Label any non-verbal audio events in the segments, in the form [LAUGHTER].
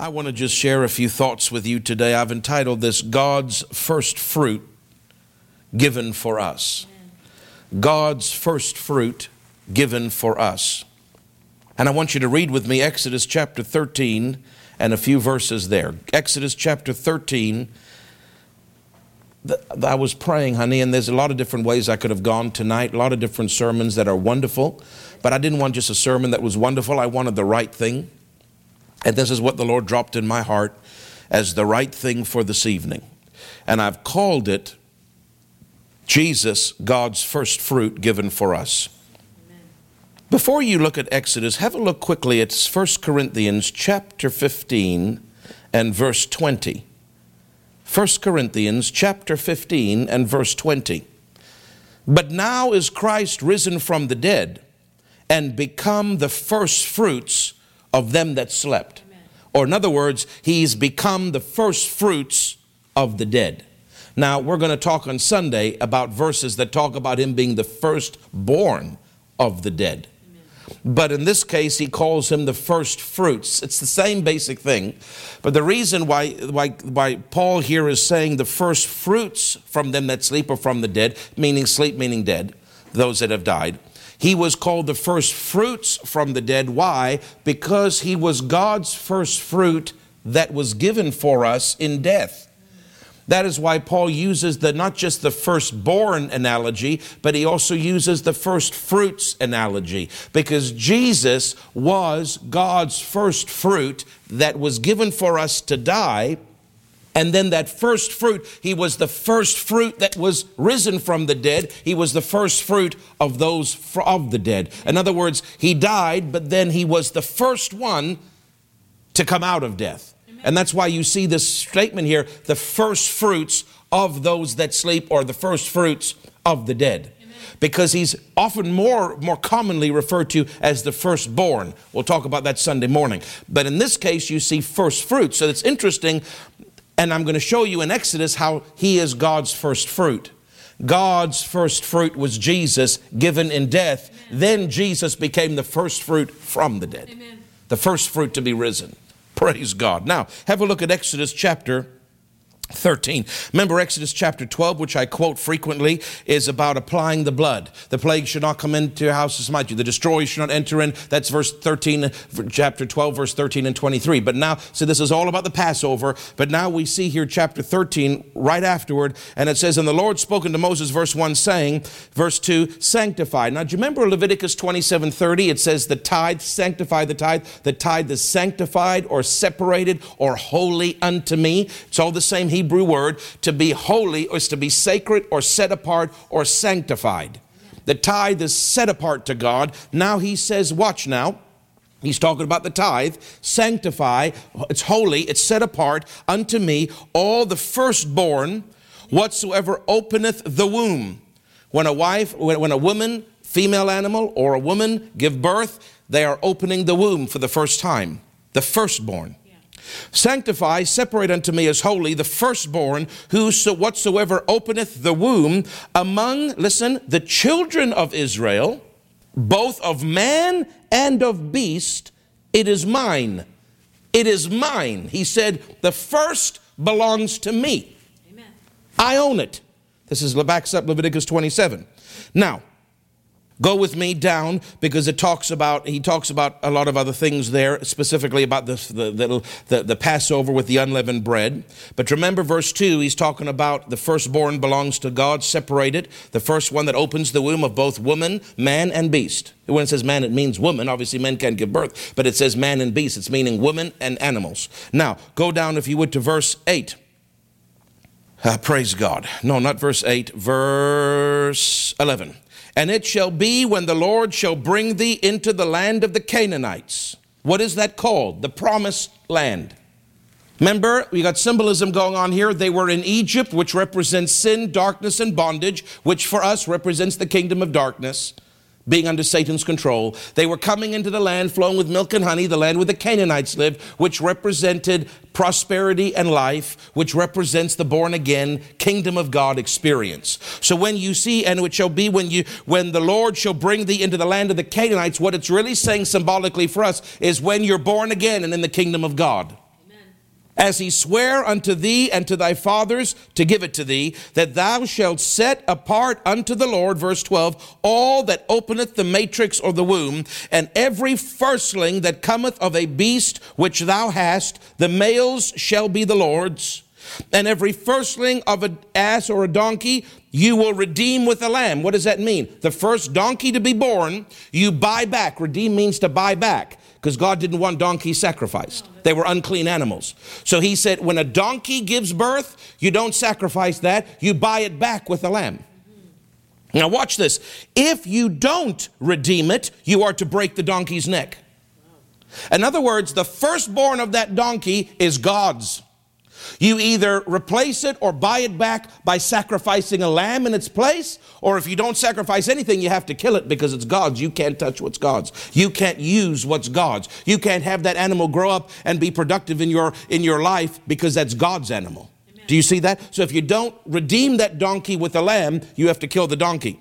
I want to just share a few thoughts with you today. I've entitled this God's First Fruit Given for Us. God's First Fruit Given for Us. And I want you to read with me Exodus chapter 13 and a few verses there. Exodus chapter 13. I was praying, honey, and there's a lot of different ways I could have gone tonight, a lot of different sermons that are wonderful, but I didn't want just a sermon that was wonderful. I wanted the right thing. And this is what the Lord dropped in my heart as the right thing for this evening. And I've called it Jesus, God's first fruit given for us. Before you look at Exodus, have a look quickly at 1 Corinthians chapter 15 and verse 20. 1 Corinthians chapter 15 and verse 20. But now is Christ risen from the dead and become the first fruits of them that slept. Amen. Or in other words, he's become the first fruits of the dead. Now, we're going to talk on Sunday about verses that talk about him being the firstborn of the dead. But in this case, he calls him the first fruits. It's the same basic thing. But the reason why, why, why Paul here is saying the first fruits from them that sleep or from the dead, meaning sleep, meaning dead, those that have died, he was called the first fruits from the dead. Why? Because he was God's first fruit that was given for us in death. That is why Paul uses the not just the firstborn analogy, but he also uses the first fruits analogy because Jesus was God's first fruit that was given for us to die. And then that first fruit, he was the first fruit that was risen from the dead. He was the first fruit of those of the dead. In other words, he died, but then he was the first one to come out of death. And that's why you see this statement here the first fruits of those that sleep, or the first fruits of the dead. Because he's often more, more commonly referred to as the firstborn. We'll talk about that Sunday morning. But in this case, you see first fruits. So it's interesting, and I'm going to show you in Exodus how he is God's first fruit. God's first fruit was Jesus given in death. Amen. Then Jesus became the first fruit from the dead, Amen. the first fruit to be risen. Praise God. Now, have a look at Exodus chapter 13. Remember Exodus chapter 12, which I quote frequently, is about applying the blood. The plague should not come into your house to smite you. The destroyer should not enter in. That's verse 13, chapter 12, verse 13 and 23. But now, so this is all about the Passover. But now we see here chapter 13 right afterward, and it says, And the Lord spoke unto Moses, verse 1, saying, verse 2, sanctify. Now, do you remember Leviticus 27, 30? It says, The tithe, sanctify the tithe. The tithe is sanctified or separated or holy unto me. It's all the same Hebrew word. To be holy is to be sacred or set apart or sanctified. The tithe is set apart to God. Now he says, watch now. He's talking about the tithe. Sanctify, it's holy, it's set apart unto me, all the firstborn, whatsoever openeth the womb. When a wife, when a woman, female animal, or a woman give birth, they are opening the womb for the first time. The firstborn. Sanctify, separate unto me as holy the firstborn, whoso whatsoever openeth the womb among, listen, the children of Israel, both of man and of beast, it is mine. It is mine. He said, the first belongs to me. Amen. I own it. This is backs up Leviticus 27. Now, Go with me down because it talks about, he talks about a lot of other things there, specifically about the, the, the, the, Passover with the unleavened bread. But remember verse 2, he's talking about the firstborn belongs to God, separated, the first one that opens the womb of both woman, man, and beast. When it says man, it means woman. Obviously, men can't give birth, but it says man and beast. It's meaning woman and animals. Now, go down, if you would, to verse 8. Uh, praise God. No, not verse 8, verse 11. And it shall be when the Lord shall bring thee into the land of the Canaanites. What is that called? The promised land. Remember, we got symbolism going on here. They were in Egypt, which represents sin, darkness, and bondage, which for us represents the kingdom of darkness being under Satan's control. They were coming into the land flowing with milk and honey, the land where the Canaanites lived, which represented prosperity and life, which represents the born again kingdom of God experience. So when you see, and it shall be when you when the Lord shall bring thee into the land of the Canaanites, what it's really saying symbolically for us is when you're born again and in the kingdom of God. As he sware unto thee and to thy fathers to give it to thee, that thou shalt set apart unto the Lord, verse 12, all that openeth the matrix or the womb, and every firstling that cometh of a beast which thou hast, the males shall be the Lord's. And every firstling of an ass or a donkey you will redeem with a lamb. What does that mean? The first donkey to be born, you buy back. Redeem means to buy back because God didn't want donkeys sacrificed. They were unclean animals. So he said, when a donkey gives birth, you don't sacrifice that, you buy it back with a lamb. Now, watch this. If you don't redeem it, you are to break the donkey's neck. In other words, the firstborn of that donkey is God's. You either replace it or buy it back by sacrificing a lamb in its place, or if you don't sacrifice anything, you have to kill it because it's God's. You can't touch what's God's. You can't use what's God's. You can't have that animal grow up and be productive in your in your life because that's God's animal. Amen. Do you see that? So if you don't redeem that donkey with a lamb, you have to kill the donkey.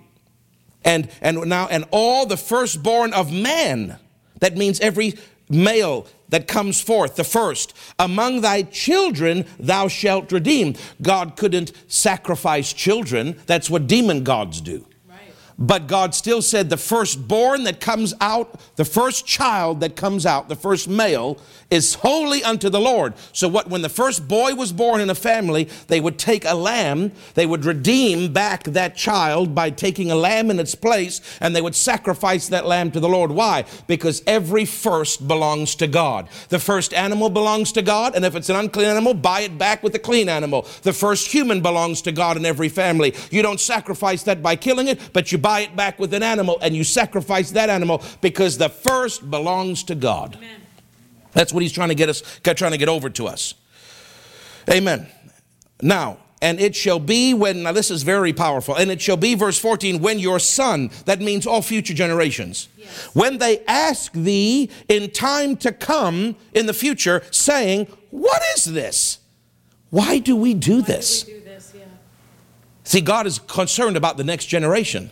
And and now and all the firstborn of man, that means every male that comes forth, the first. Among thy children thou shalt redeem. God couldn't sacrifice children. That's what demon gods do. But God still said the firstborn that comes out, the first child that comes out, the first male, is holy unto the Lord. So what when the first boy was born in a family, they would take a lamb, they would redeem back that child by taking a lamb in its place, and they would sacrifice that lamb to the Lord. Why? Because every first belongs to God. The first animal belongs to God, and if it's an unclean animal, buy it back with a clean animal. The first human belongs to God in every family. You don't sacrifice that by killing it, but you buy it back with an animal and you sacrifice that animal because the first belongs to God. Amen. That's what he's trying to get us, trying to get over to us. Amen. Now, and it shall be when, now this is very powerful, and it shall be, verse 14, when your son, that means all future generations, yes. when they ask thee in time to come in the future, saying, What is this? Why do we do Why this? Do we do this? Yeah. See, God is concerned about the next generation.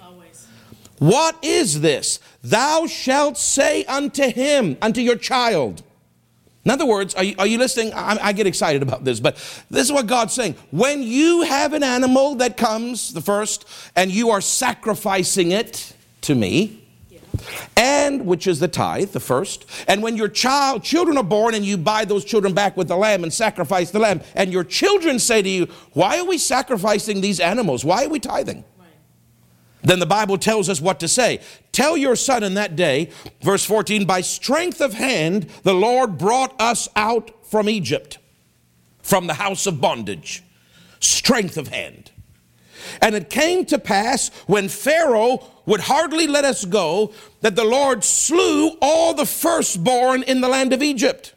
What is this? Thou shalt say unto him, unto your child. In other words, are you, are you listening? I, I, get excited about this, but this is what God's saying. When you have an animal that comes, the first, and you are sacrificing it to me, and which is the tithe, the first, and when your child, children are born and you buy those children back with the lamb and sacrifice the lamb, and your children say to you, Why are we sacrificing these animals? Why are we tithing? Then the Bible tells us what to say. Tell your son in that day, verse 14, by strength of hand, the Lord brought us out from Egypt, from the house of bondage. Strength of hand. And it came to pass when Pharaoh would hardly let us go that the Lord slew all the firstborn in the land of Egypt.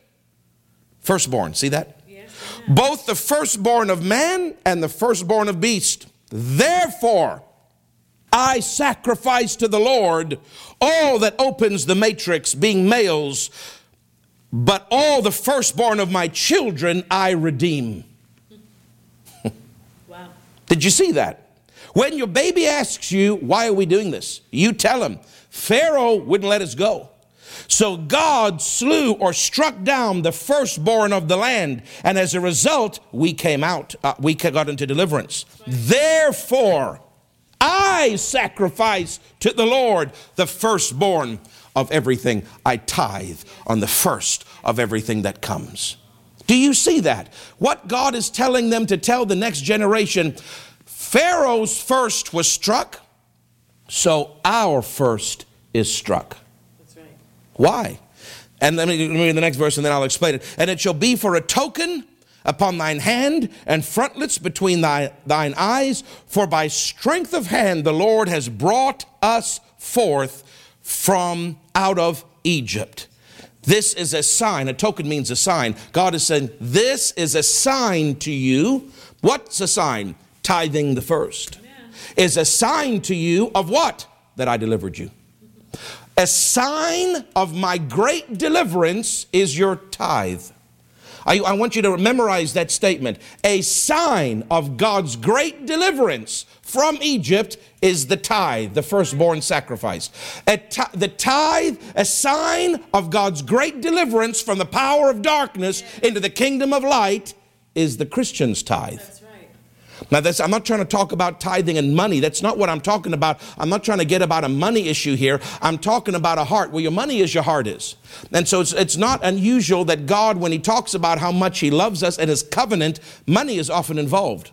Firstborn, see that? Yes, Both the firstborn of man and the firstborn of beast. Therefore, I sacrifice to the Lord all that opens the matrix, being males, but all the firstborn of my children I redeem. [LAUGHS] wow. Did you see that? When your baby asks you, Why are we doing this? You tell him, Pharaoh wouldn't let us go. So God slew or struck down the firstborn of the land, and as a result, we came out, uh, we got into deliverance. Therefore, I sacrifice to the Lord the firstborn of everything. I tithe on the first of everything that comes. Do you see that? What God is telling them to tell the next generation Pharaoh's first was struck, so our first is struck. That's right. Why? And let me, let me read the next verse and then I'll explain it. And it shall be for a token upon thine hand and frontlets between thy, thine eyes, for by strength of hand the Lord has brought us forth from out of Egypt. This is a sign. A token means a sign. God is saying, This is a sign to you. What's a sign? Tithing the first. Amen. Is a sign to you of what? That I delivered you. A sign of my great deliverance is your tithe. I, I, want you to memorize that statement. A sign of God's great deliverance from Egypt is the tithe, the firstborn sacrifice. the tithe, a sign of God's great deliverance from the power of darkness into the kingdom of light, is the Christian's tithe. Now, this, I'm not trying to talk about tithing and money. That's not what I'm talking about. I'm not trying to get about a money issue here. I'm talking about a heart. Where your money is, your heart is. And so it's, it's not unusual that God, when He talks about how much He loves us and His covenant, money is often involved.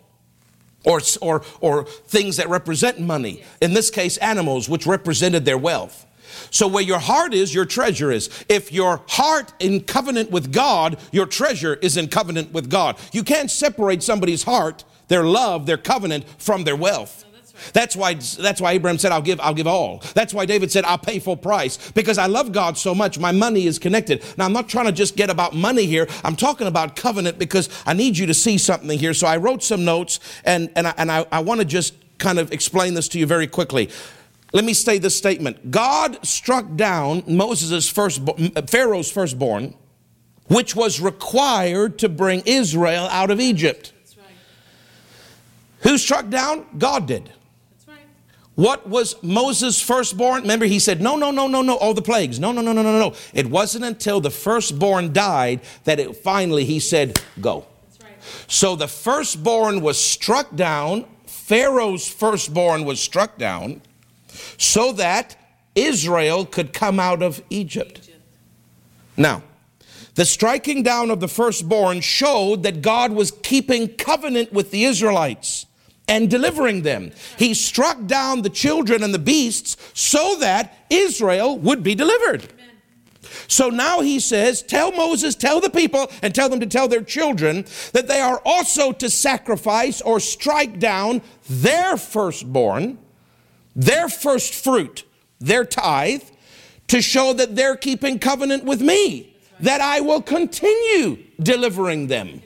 Or, or, or things that represent money. In this case, animals, which represented their wealth. So where your heart is, your treasure is. If your heart in covenant with God, your treasure is in covenant with God. You can't separate somebody's heart their love, their covenant from their wealth. That's why, that's why Abraham said, I'll give, I'll give all. That's why David said, I'll pay full price because I love God so much. My money is connected. Now, I'm not trying to just get about money here. I'm talking about covenant because I need you to see something here. So I wrote some notes and, and I, and I, I want to just kind of explain this to you very quickly. Let me say this statement. God struck down Moses' first, Pharaoh's firstborn, which was required to bring Israel out of Egypt. Who struck down? God did. That's right. What was Moses' firstborn? Remember, he said, No, no, no, no, no, all the plagues. No, no, no, no, no, no. It wasn't until the firstborn died that it finally he said, Go. That's right. So the firstborn was struck down. Pharaoh's firstborn was struck down so that Israel could come out of Egypt. Egypt. Now, the striking down of the firstborn showed that God was keeping covenant with the Israelites and delivering them. He struck down the children and the beasts so that Israel would be delivered. So now he says, Tell Moses, tell the people, and tell them to tell their children that they are also to sacrifice or strike down their firstborn, their first fruit, their tithe, to show that they're keeping covenant with me, that I will continue delivering them.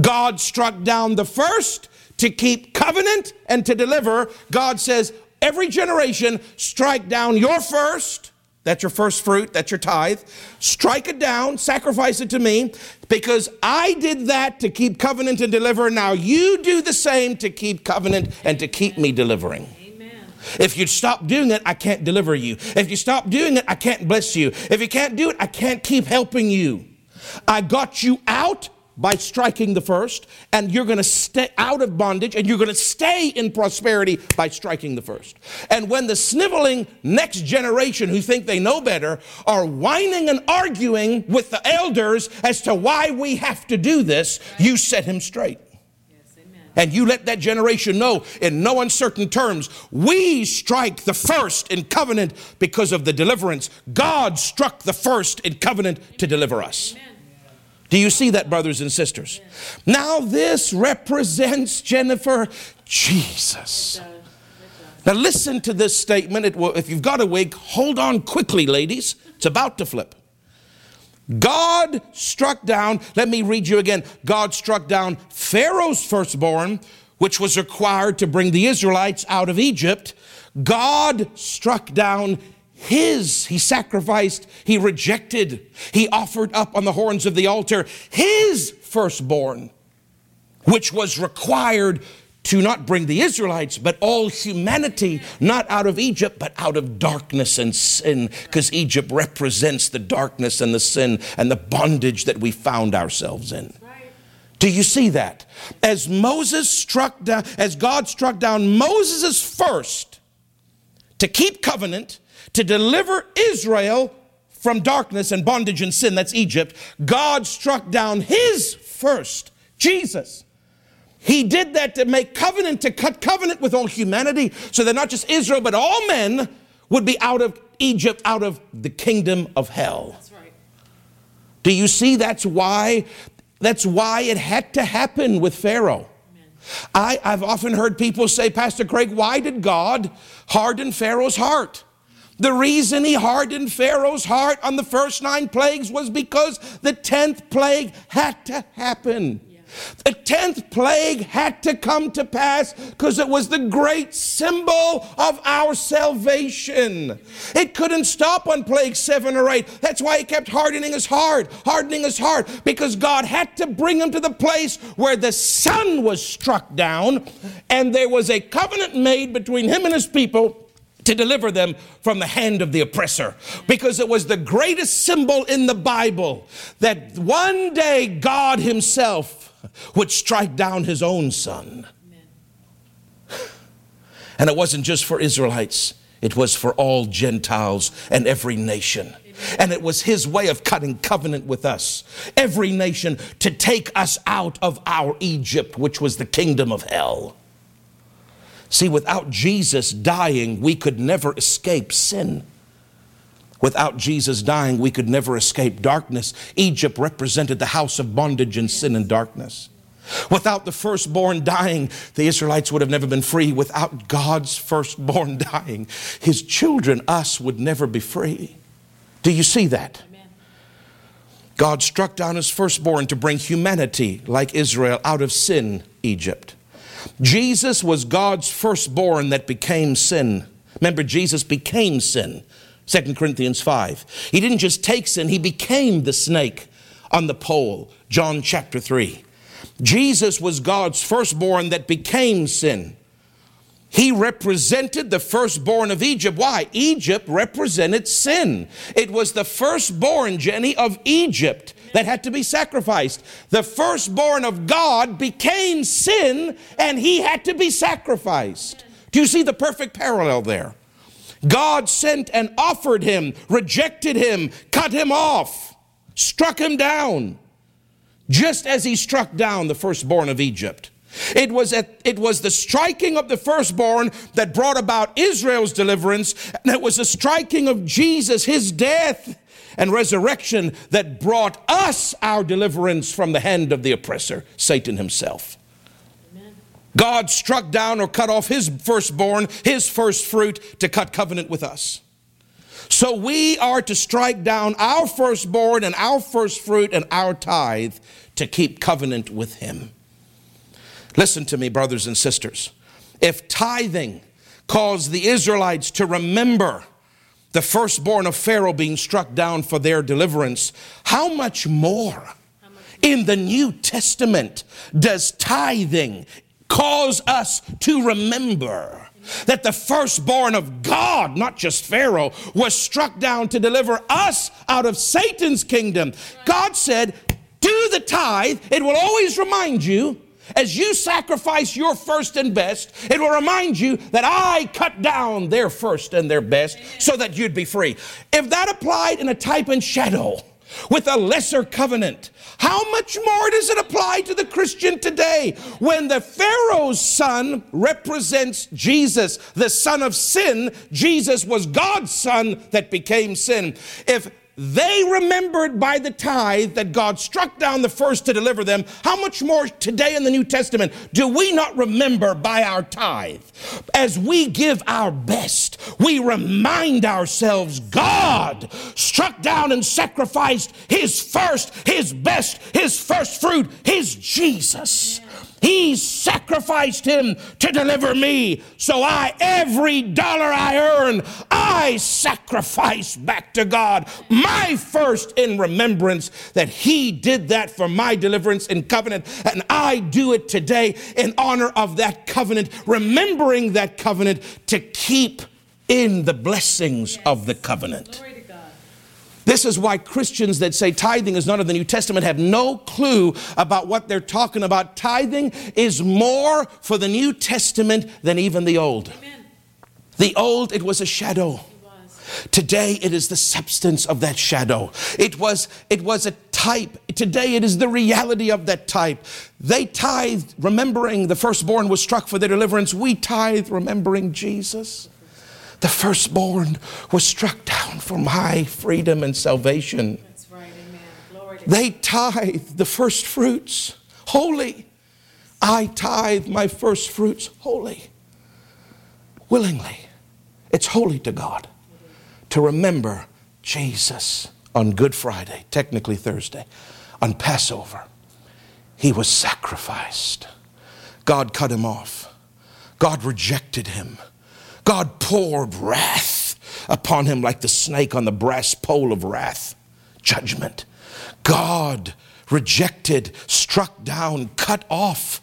God struck down the first to keep covenant and to deliver, God says, every generation, strike down your first. That's your first fruit, that's your tithe. Strike it down, sacrifice it to me, because I did that to keep covenant and deliver. Now you do the same to keep covenant and to keep me delivering. If you stop doing it, I can't deliver you. If you stop doing it, I can't bless you. If you can't do it, I can't keep helping you. I got you out by striking the first, and you're going to stay out of bondage and you're going to stay in prosperity by striking the first. And when the sniveling next generation who think they know better are whining and arguing with the elders as to why we have to do this, you set him straight. And you let that generation know in no uncertain terms, we strike the first in covenant because of the deliverance. God struck the first in covenant to deliver us. Amen. Do you see that, brothers and sisters? Now, this represents, Jennifer, Jesus. Now, listen to this statement. Will, if you've got a wig, hold on quickly, ladies. It's about to flip. God struck down, let me read you again. God struck down Pharaoh's firstborn, which was required to bring the Israelites out of Egypt. God struck down his, he sacrificed, he rejected, he offered up on the horns of the altar his firstborn, which was required to not bring the Israelites, but all humanity, not out of Egypt, but out of darkness and sin, because Egypt represents the darkness and the sin and the bondage that we found ourselves in. Do you see that? As Moses struck down, as God struck down Moses' first to keep covenant, to deliver Israel from darkness and bondage and sin, that's Egypt, God struck down his first, Jesus. He did that to make covenant, to cut covenant with all humanity, so that not just Israel, but all men would be out of Egypt, out of the kingdom of hell. That's right. Do you see that's why that's why it had to happen with Pharaoh. I, I've often heard people say, Pastor Craig, why did God harden Pharaoh's heart? The reason he hardened Pharaoh's heart on the first nine plagues was because the tenth plague had to happen. The tenth plague had to come to pass because it was the great symbol of our salvation. It couldn't stop on plague seven or eight. That's why he kept hardening his heart, hardening his heart, because God had to bring him to the place where the son was struck down and there was a covenant made between him and his people to deliver them from the hand of the oppressor. Because it was the greatest symbol in the Bible that one day God Himself would strike down His own Son. And it wasn't just for Israelites, it was for all Gentiles and every nation. And it was his way of cutting covenant with us, every nation, to take us out of our Egypt, which was the kingdom of hell. See, without Jesus dying, we could never escape sin. Without Jesus dying, we could never escape darkness. Egypt represented the house of bondage and sin and darkness. Without the firstborn dying, the Israelites would have never been free. Without God's firstborn [LAUGHS] dying, his children, us, would never be free. Do you see that? God struck down his firstborn to bring humanity, like Israel, out of sin, Egypt. Jesus was God's firstborn that became sin. Remember, Jesus became sin. 2 Corinthians 5. He didn't just take sin, he became the snake on the pole. John chapter 3. Jesus was God's firstborn that became sin. He represented the firstborn of Egypt. Why? Egypt represented sin. It was the firstborn, Jenny, of Egypt that had to be sacrificed. The firstborn of God became sin and he had to be sacrificed. Do you see the perfect parallel there? God sent and offered him, rejected him, cut him off, struck him down, just as he struck down the firstborn of Egypt. It was, at, it was the striking of the firstborn that brought about Israel's deliverance, and it was the striking of Jesus, his death and resurrection, that brought us our deliverance from the hand of the oppressor, Satan himself. God struck down or cut off his firstborn, his first fruit, to cut covenant with us. So we are to strike down our firstborn and our first fruit and our tithe to keep covenant with him. Listen to me, brothers and sisters. If tithing caused the Israelites to remember the firstborn of Pharaoh being struck down for their deliverance, how much more in the New Testament does tithing cause us to remember that the firstborn of God, not just Pharaoh, was struck down to deliver us out of Satan's kingdom. God said, Do the tithe, it will always remind you. As you sacrifice your first and best, it will remind you that I cut down their first and their best so that you'd be free. If that applied in a type and shadow, with a lesser covenant. How much more does it apply to the Christian today when the Pharaoh's son represents Jesus, the son of sin? Jesus was God's son that became sin. If they remembered by the tithe that God struck down the first to deliver them. How much more today in the New Testament do we not remember by our tithe? As we give our best, we remind ourselves God struck down and sacrificed His first, His best, His first fruit, His Jesus. He sacrificed him to deliver me. So I, every dollar I earn, I sacrifice back to God. My first in remembrance that he did that for my deliverance in covenant. And I do it today in honor of that covenant, remembering that covenant to keep in the blessings of the covenant. This is why Christians that say tithing is not of the New Testament have no clue about what they're talking about. Tithing is more for the New Testament than even the Old. Amen. The Old, it was a shadow. Today it is the substance of that shadow. It was, it was a type. Today it is the reality of that type. They tithed remembering the firstborn was struck for their deliverance. We tithe remembering Jesus the firstborn was struck down for my freedom and salvation. That's right, amen. They tithe the first fruits holy. I tithe my first fruits holy, willingly. It's holy to God to remember Jesus on Good Friday, technically Thursday, on Passover. he was sacrificed. God cut him off. God rejected him. God poured wrath upon him like the snake on the brass pole of wrath, judgment. God rejected, struck down, cut off.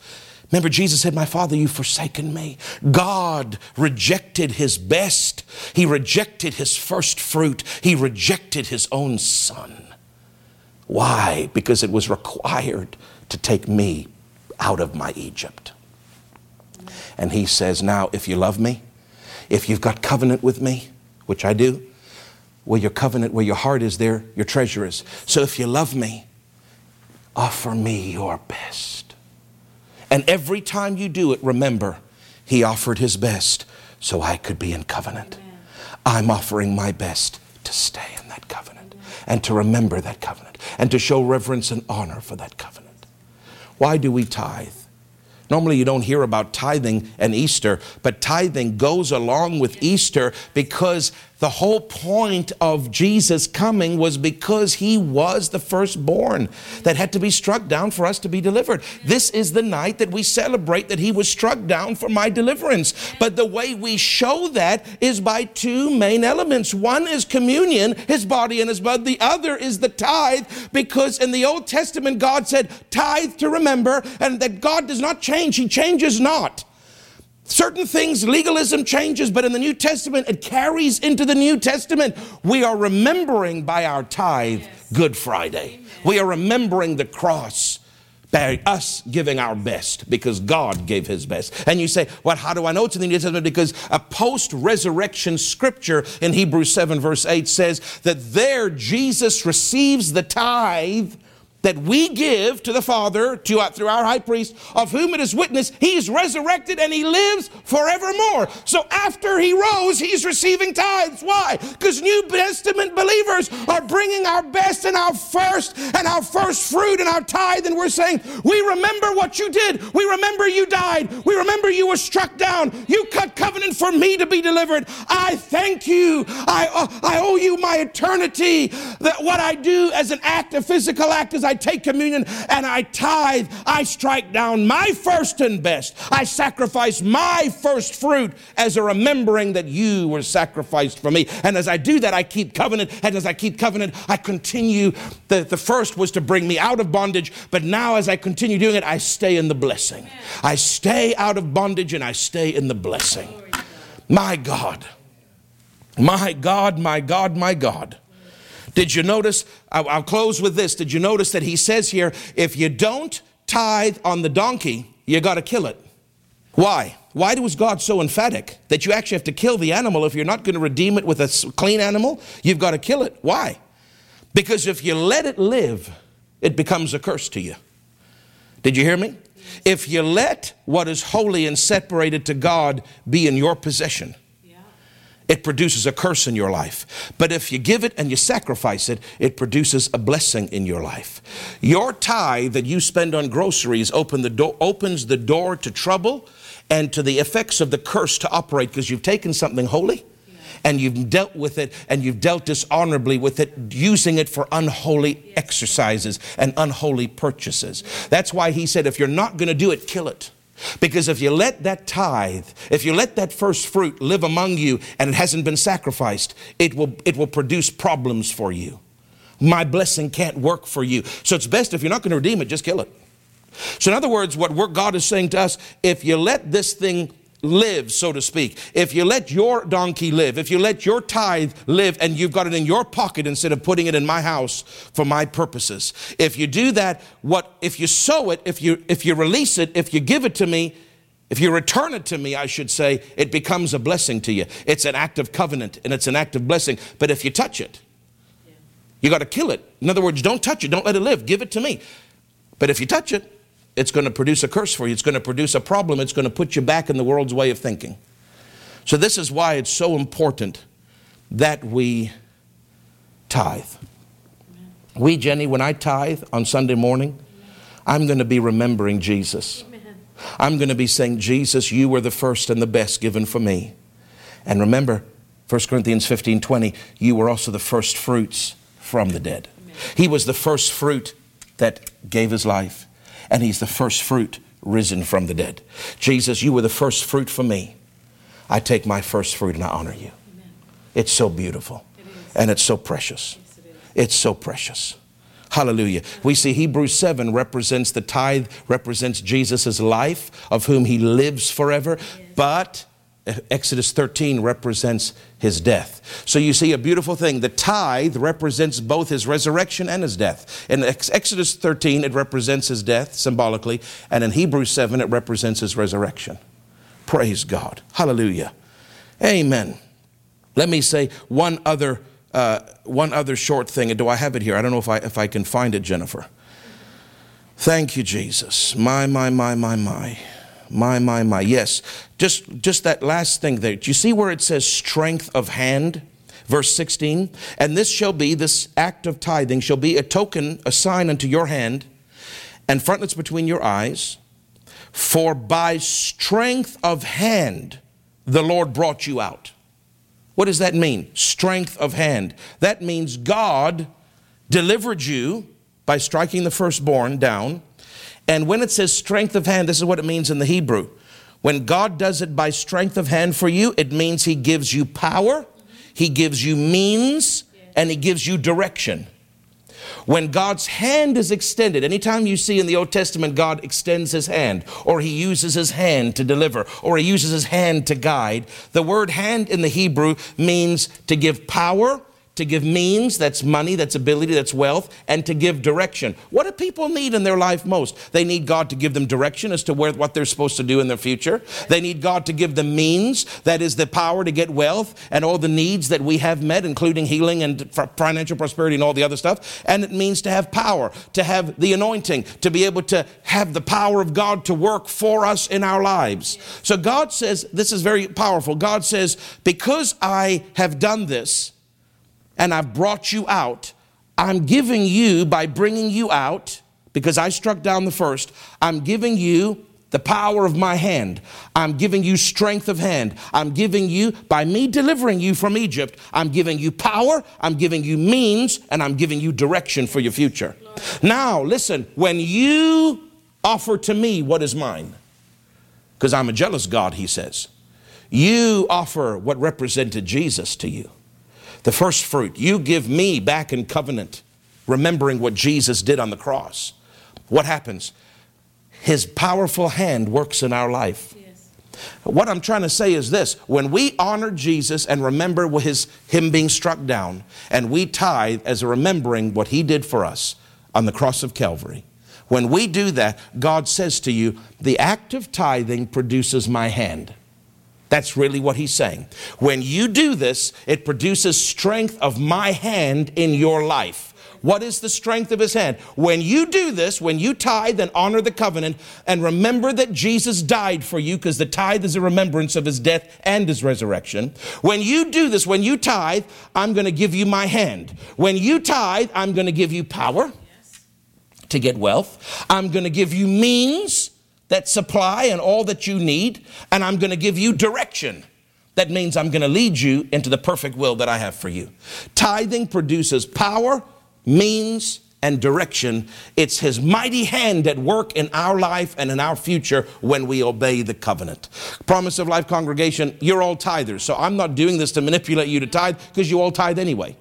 Remember, Jesus said, My Father, you've forsaken me. God rejected his best. He rejected his first fruit. He rejected his own son. Why? Because it was required to take me out of my Egypt. And he says, Now, if you love me, if you've got covenant with me, which I do, where your covenant, where your heart is, there your treasure is. So if you love me, offer me your best. And every time you do it, remember, he offered his best so I could be in covenant. Amen. I'm offering my best to stay in that covenant Amen. and to remember that covenant and to show reverence and honor for that covenant. Why do we tithe? Normally, you don't hear about tithing and Easter, but tithing goes along with Easter because the whole point of Jesus coming was because he was the firstborn that had to be struck down for us to be delivered. This is the night that we celebrate that he was struck down for my deliverance. But the way we show that is by two main elements. One is communion, his body and his blood. The other is the tithe, because in the Old Testament, God said, tithe to remember, and that God does not change, he changes not. Certain things, legalism changes, but in the New Testament, it carries into the New Testament. We are remembering by our tithe. Good Friday. We are remembering the cross by us giving our best because God gave his best. And you say, well, how do I know it's in the New Testament? Because a post resurrection scripture in Hebrews 7, verse 8 says that there Jesus receives the tithe that we give to the Father to, uh, through our high priest, of whom it is witness, he's resurrected and he lives forevermore. So after he rose, he's receiving tithes. Why? Because New Testament believers are bringing our best and our first and our first fruit and our tithe, and we're saying, We remember what you did. We remember you died. We remember you were struck down. You cut covenant for me to be delivered. I thank you. I, uh, I owe you my eternity. That what I do as an act, a physical act, is I I take communion and I tithe, I strike down my first and best. I sacrifice my first fruit as a remembering that you were sacrificed for me. And as I do that, I keep covenant. And as I keep covenant, I continue. The, the first was to bring me out of bondage, but now as I continue doing it, I stay in the blessing. I stay out of bondage and I stay in the blessing. My God. My God, my God, my God. Did you notice? I'll close with this. Did you notice that he says here, if you don't tithe on the donkey, you got to kill it? Why? Why was God so emphatic that you actually have to kill the animal if you're not going to redeem it with a clean animal? You've got to kill it. Why? Because if you let it live, it becomes a curse to you. Did you hear me? If you let what is holy and separated to God be in your possession, it produces a curse in your life. But if you give it and you sacrifice it, it produces a blessing in your life. Your tithe that you spend on groceries open the do- opens the door to trouble and to the effects of the curse to operate because you've taken something holy and you've dealt with it and you've dealt dishonorably with it, using it for unholy exercises and unholy purchases. That's why he said, if you're not going to do it, kill it. Because if you let that tithe, if you let that first fruit live among you and it hasn't been sacrificed, it will, it will produce problems for you. My blessing can't work for you. So it's best if you're not going to redeem it, just kill it. So, in other words, what God is saying to us, if you let this thing live, so to speak, if you let your donkey live, if you let your tithe live and you've got it in your pocket instead of putting it in my house for my purposes, if you do that, what if you sow it, if you if you release it, if you give it to me, if you return it to me, I should say, it becomes a blessing to you. It's an act of covenant and it's an act of blessing. But if you touch it, you got to kill it. In other words, don't touch it, don't let it live, give it to me. But if you touch it, it's going to produce a curse for you. It's going to produce a problem. It's going to put you back in the world's way of thinking. So, this is why it's so important that we tithe. We, Jenny, when I tithe on Sunday morning, I'm going to be remembering Jesus. I'm going to be saying, Jesus, you were the first and the best given for me. And remember, 1 Corinthians 15 20, you were also the first fruits from the dead. He was the first fruit that gave his life. And he's the first fruit risen from the dead. Jesus, you were the first fruit for me. I take my first fruit and I honor you. Amen. It's so beautiful it and it's so precious. Yes, it it's so precious. Hallelujah. We see Hebrews 7 represents the tithe, represents Jesus' life, of whom he lives forever. Yes. But Exodus 13 represents his death. So you see a beautiful thing. The tithe represents both his resurrection and his death. In Exodus 13, it represents his death symbolically, and in Hebrews 7, it represents his resurrection. Praise God. Hallelujah. Amen. Let me say one other, uh, one other short thing. Do I have it here? I don't know if I, if I can find it, Jennifer. Thank you, Jesus. My, my, my, my, my. My, my, my. Yes. Just, just that last thing there. Do you see where it says strength of hand? Verse 16. And this shall be, this act of tithing shall be a token, a sign unto your hand, and frontlets between your eyes. For by strength of hand the Lord brought you out. What does that mean? Strength of hand. That means God delivered you by striking the firstborn down and when it says strength of hand, this is what it means in the Hebrew. When God does it by strength of hand for you, it means He gives you power, He gives you means, and He gives you direction. When God's hand is extended, anytime you see in the Old Testament God extends his hand, or he uses his hand to deliver, or he uses his hand to guide, the word hand in the Hebrew means to give power, to give means, that's money, that's ability, that's wealth, and to give direction. What do people need in their life most? They need God to give them direction as to where, what they're supposed to do in their future. They need God to give them means, that is the power to get wealth and all the needs that we have met, including healing and financial prosperity and all the other stuff. And it means to have power, to have the anointing, to be able to have the power of God to work for us in our lives. So God says, this is very powerful. God says, because I have done this, and I've brought you out. I'm giving you, by bringing you out, because I struck down the first, I'm giving you the power of my hand. I'm giving you strength of hand. I'm giving you, by me delivering you from Egypt, I'm giving you power, I'm giving you means, and I'm giving you direction for your future. Now, listen, when you offer to me what is mine, because I'm a jealous God, he says, you offer what represented Jesus to you the first fruit. You give me back in covenant, remembering what Jesus did on the cross. What happens? His powerful hand works in our life. Yes. What I'm trying to say is this when we honor Jesus and remember his, him being struck down, and we tithe as a remembering what he did for us on the cross of Calvary, when we do that, God says to you, The act of tithing produces my hand. That's really what he's saying. When you do this, it produces strength of my hand in your life. What is the strength of his hand? When you do this, when you tithe and honor the covenant and remember that Jesus died for you, because the tithe is a remembrance of his death and his resurrection. When you do this, when you tithe, I'm going to give you my hand. When you tithe, I'm going to give you power to get wealth. I'm going to give you means that supply and all that you need, and I'm going to give you direction. That means I'm going to lead you into the perfect will that I have for you. Tithing produces power, means, and direction. It's His mighty hand at work in our life and in our future when we obey the covenant. Promise of Life congregation, you're all tithers, so I'm not doing this to manipulate you to tithe because you all tithe anyway.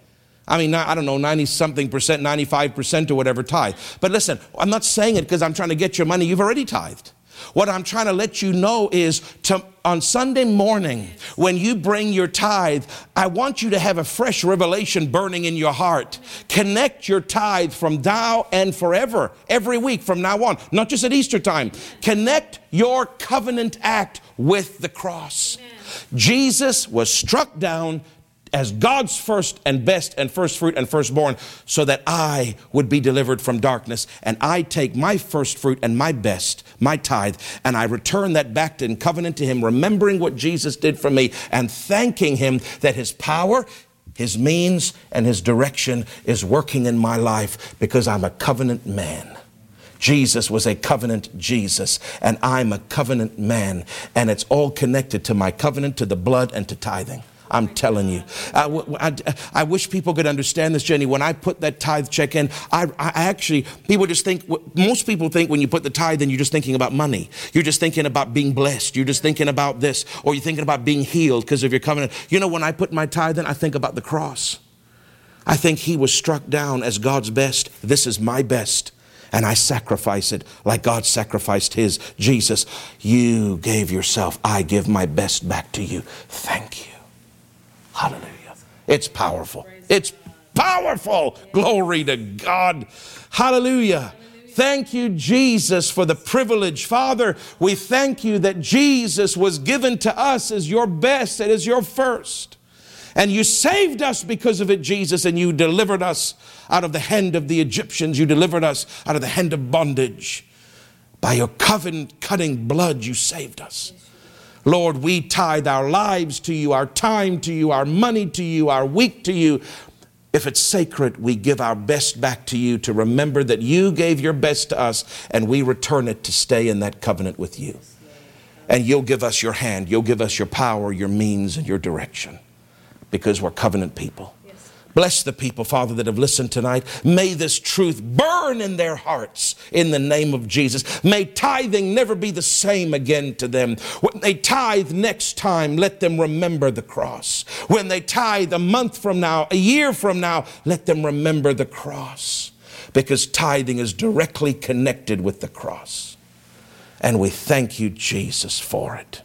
I mean, I don't know, 90 something percent, 95 percent or whatever tithe. But listen, I'm not saying it because I'm trying to get your money. You've already tithed. What I'm trying to let you know is to, on Sunday morning, when you bring your tithe, I want you to have a fresh revelation burning in your heart. Connect your tithe from now and forever, every week from now on, not just at Easter time. Connect your covenant act with the cross. Jesus was struck down as God's first and best and first fruit and firstborn, so that I would be delivered from darkness. And I take my first fruit and my best, my tithe, and I return that back in covenant to Him, remembering what Jesus did for me and thanking Him that His power, His means, and His direction is working in my life because I'm a covenant man. Jesus was a covenant Jesus, and I'm a covenant man, and it's all connected to my covenant, to the blood, and to tithing. I'm telling you. I, wish people could understand this, Jenny. When I put that tithe check in, I, I actually, people just think, most people think when you put the tithe in, you're just thinking about money. You're just thinking about being blessed. You're just thinking about this, or you're thinking about being healed because of your covenant. You know, when I put my tithe in, I think about the cross. I think he was struck down as God's best. This is my best and I sacrifice it like God sacrificed His. Jesus, you gave yourself. I give my best back to you. Thank you. Hallelujah. It's powerful. It's powerful. Glory to God. Hallelujah. Thank you, Jesus, for the privilege. Father, we thank you that Jesus was given to us as your best and as your first. And you saved us because of it, Jesus, and you delivered us out of the hand of the Egyptians. You delivered us out of the hand of bondage. By your covenant cutting blood, you saved us. Lord, we tithe our lives to you, our time to you, our money to you, our week to you. If it's sacred, we give our best back to you to remember that you gave your best to us and we return it to stay in that covenant with you. And you'll give us your hand, you'll give us your power, your means, and your direction because we're covenant people. Bless the people, Father, that have listened tonight. May this truth burn in their hearts in the name of Jesus. May tithing never be the same again to them. When they tithe next time, let them remember the cross. When they tithe a month from now, a year from now, let them remember the cross because tithing is directly connected with the cross. And we thank you, Jesus, for it.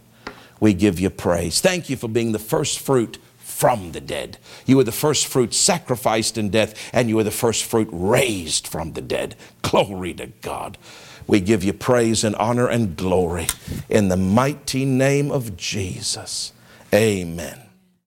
We give you praise. Thank you for being the first fruit from the dead. You were the first fruit sacrificed in death, and you were the first fruit raised from the dead. Glory to God. We give you praise and honor and glory in the mighty name of Jesus. Amen.